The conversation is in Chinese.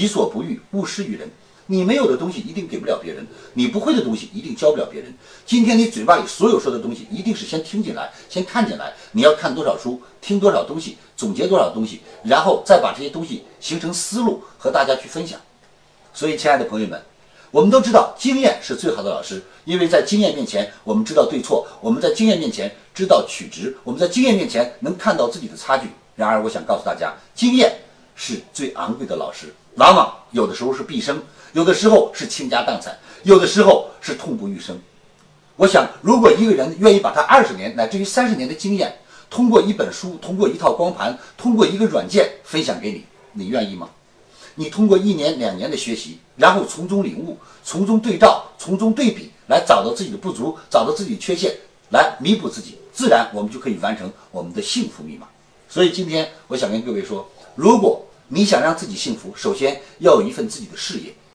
己所不欲，勿施于人。你没有的东西一定给不了别人，你不会的东西一定教不了别人。今天你嘴巴里所有说的东西，一定是先听进来，先看进来。你要看多少书，听多少东西，总结多少东西，然后再把这些东西形成思路和大家去分享。所以，亲爱的朋友们，我们都知道经验是最好的老师，因为在经验面前，我们知道对错；我们在经验面前知道取值；我们在经验面前能看到自己的差距。然而，我想告诉大家，经验是最昂贵的老师，往往有的时候是毕生。有的时候是倾家荡产，有的时候是痛不欲生。我想，如果一个人愿意把他二十年乃至于三十年的经验，通过一本书、通过一套光盘、通过一个软件分享给你，你愿意吗？你通过一年两年的学习，然后从中领悟、从中对照、从中对比，来找到自己的不足，找到自己的缺陷，来弥补自己，自然我们就可以完成我们的幸福密码。所以今天我想跟各位说，如果你想让自己幸福，首先要有一份自己的事业。